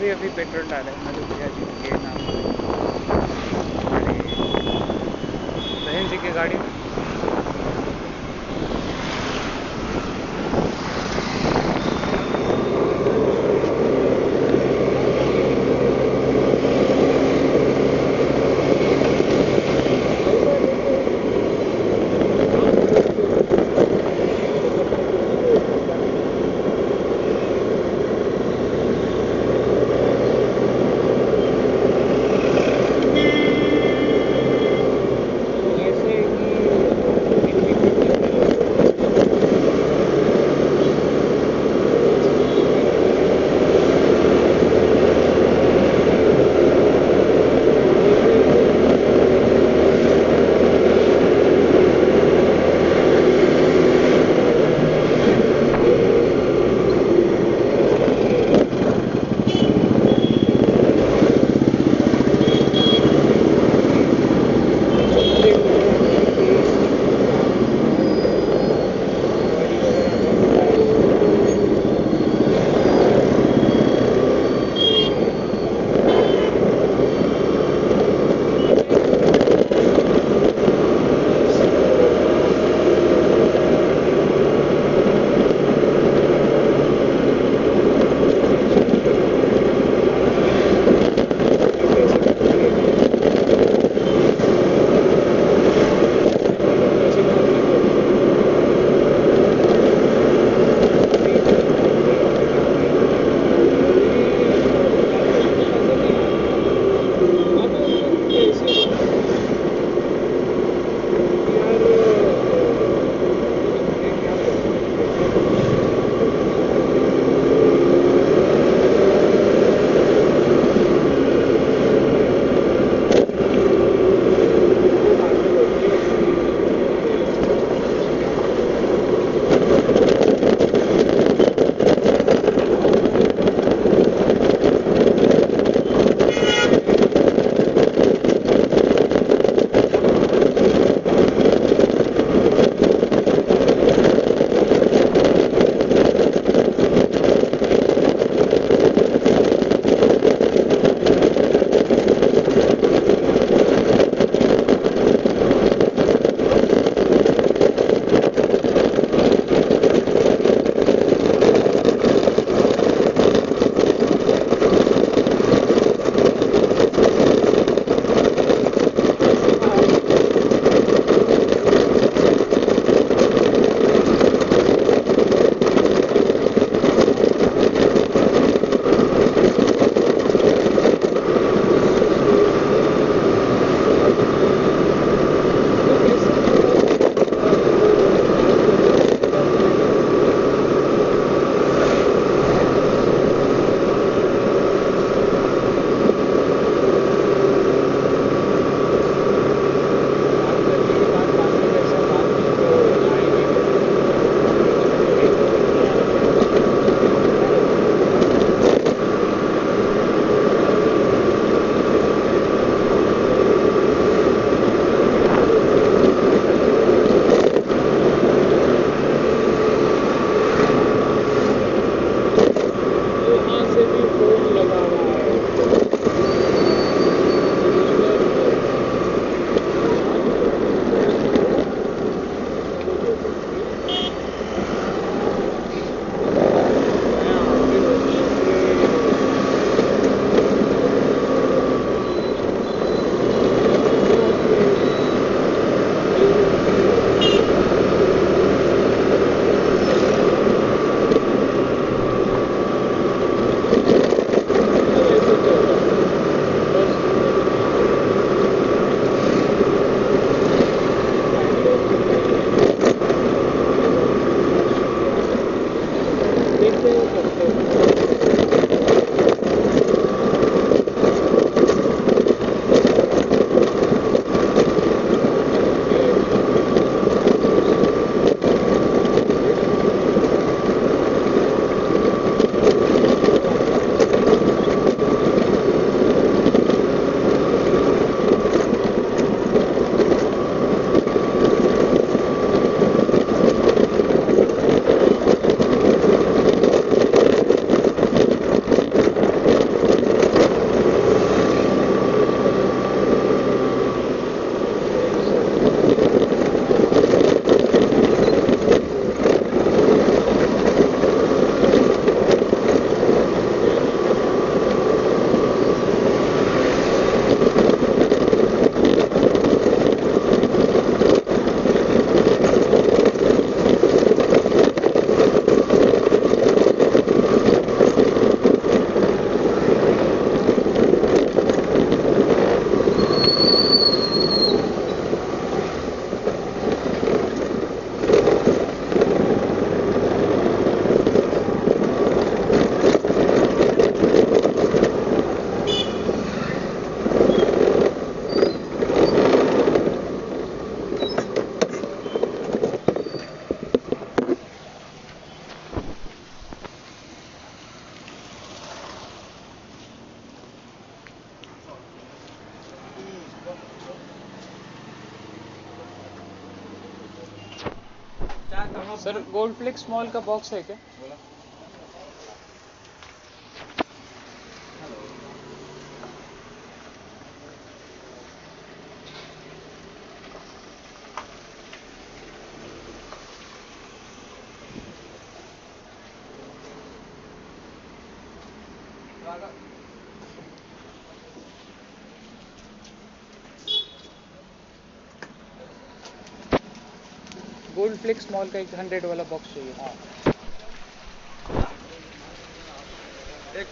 अभी अभी पेट्रोल डाला गोल्ड फ्लेक्स मॉल का बॉक्स है क्या? गोल्ड मॉल स्मॉल का एक हंड्रेड वाला बॉक्स चाहिए। हाँ। एक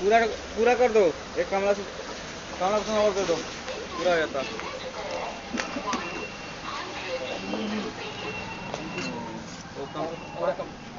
पूरा पूरा कर दो। एक कमला से कमला से और कर दो। पूरा हो जाता कम थोड़ा कम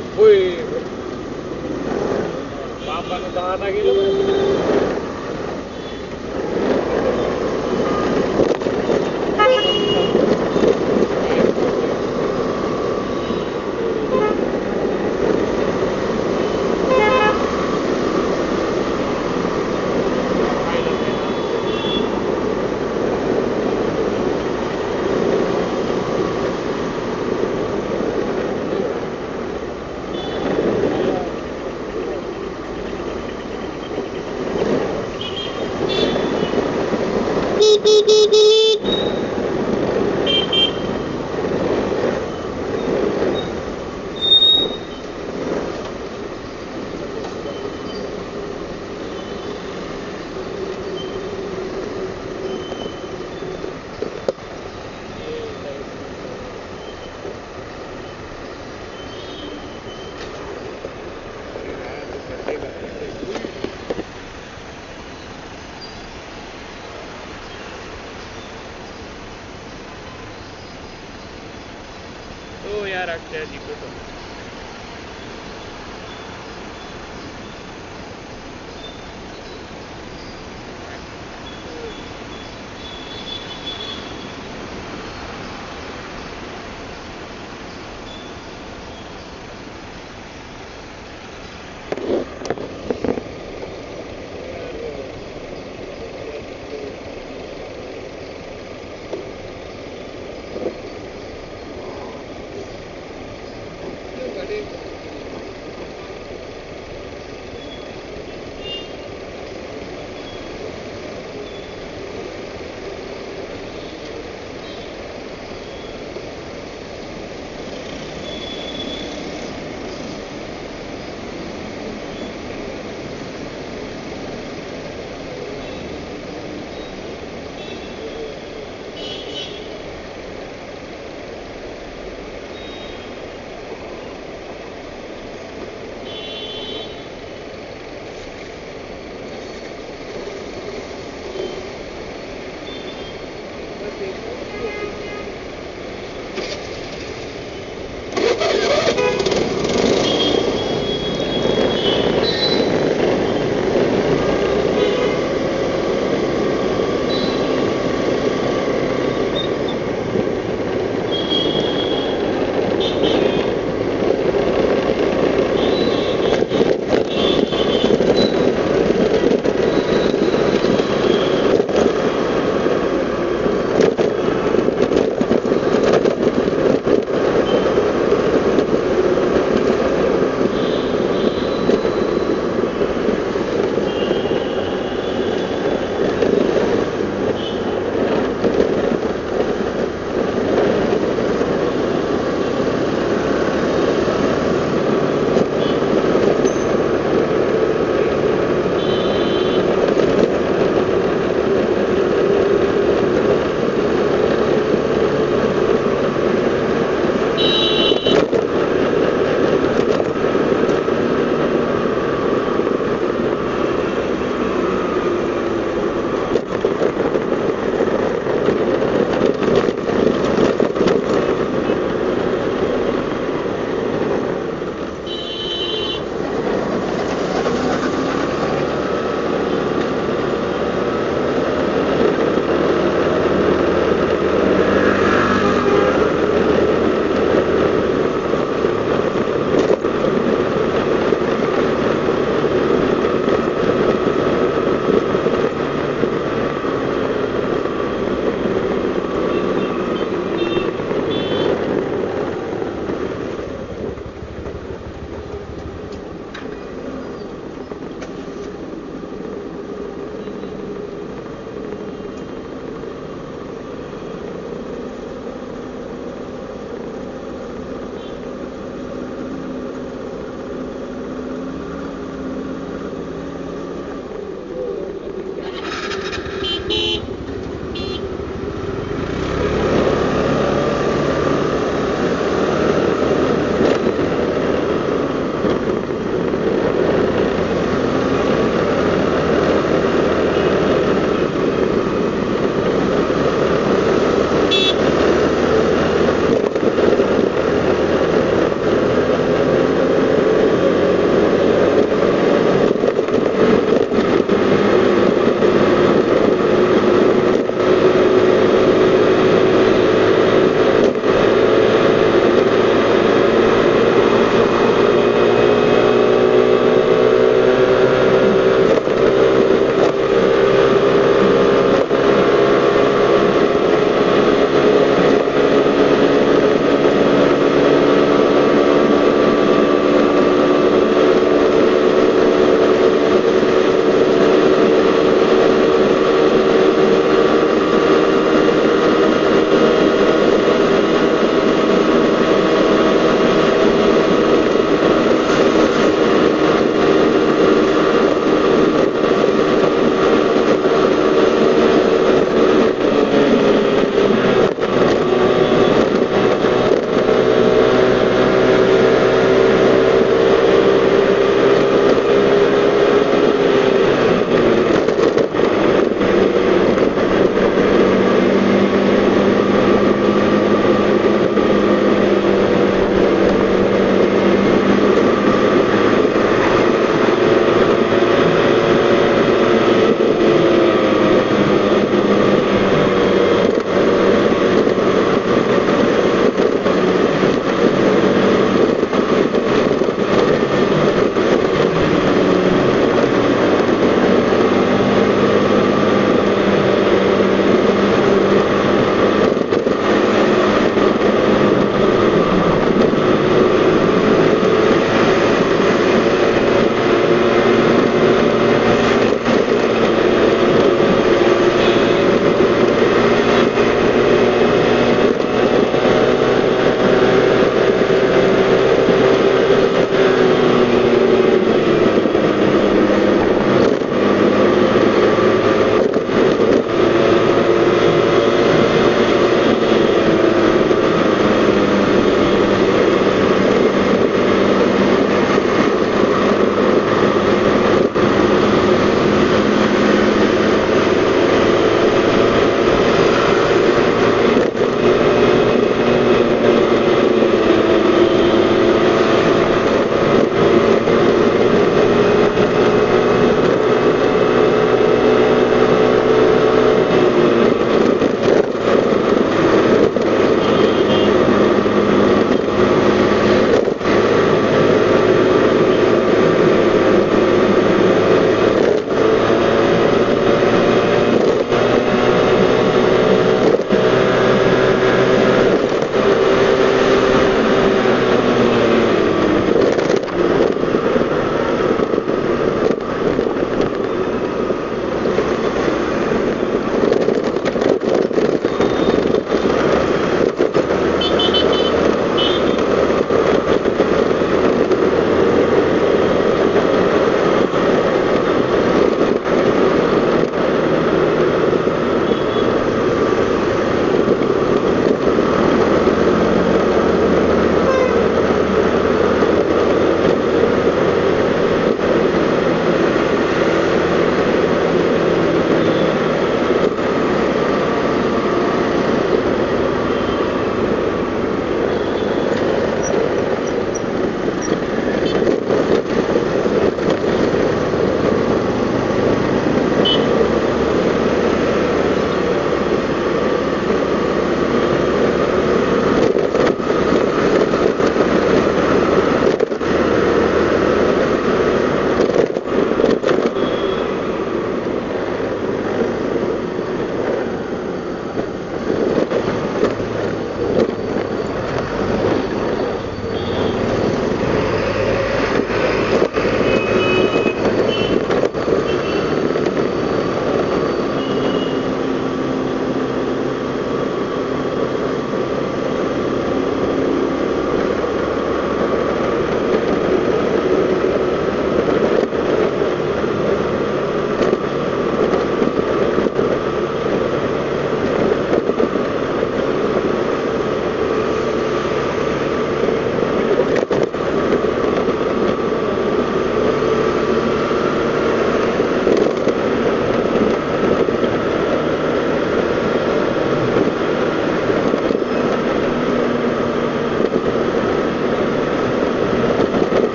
Ampun. ke utara gitu. characters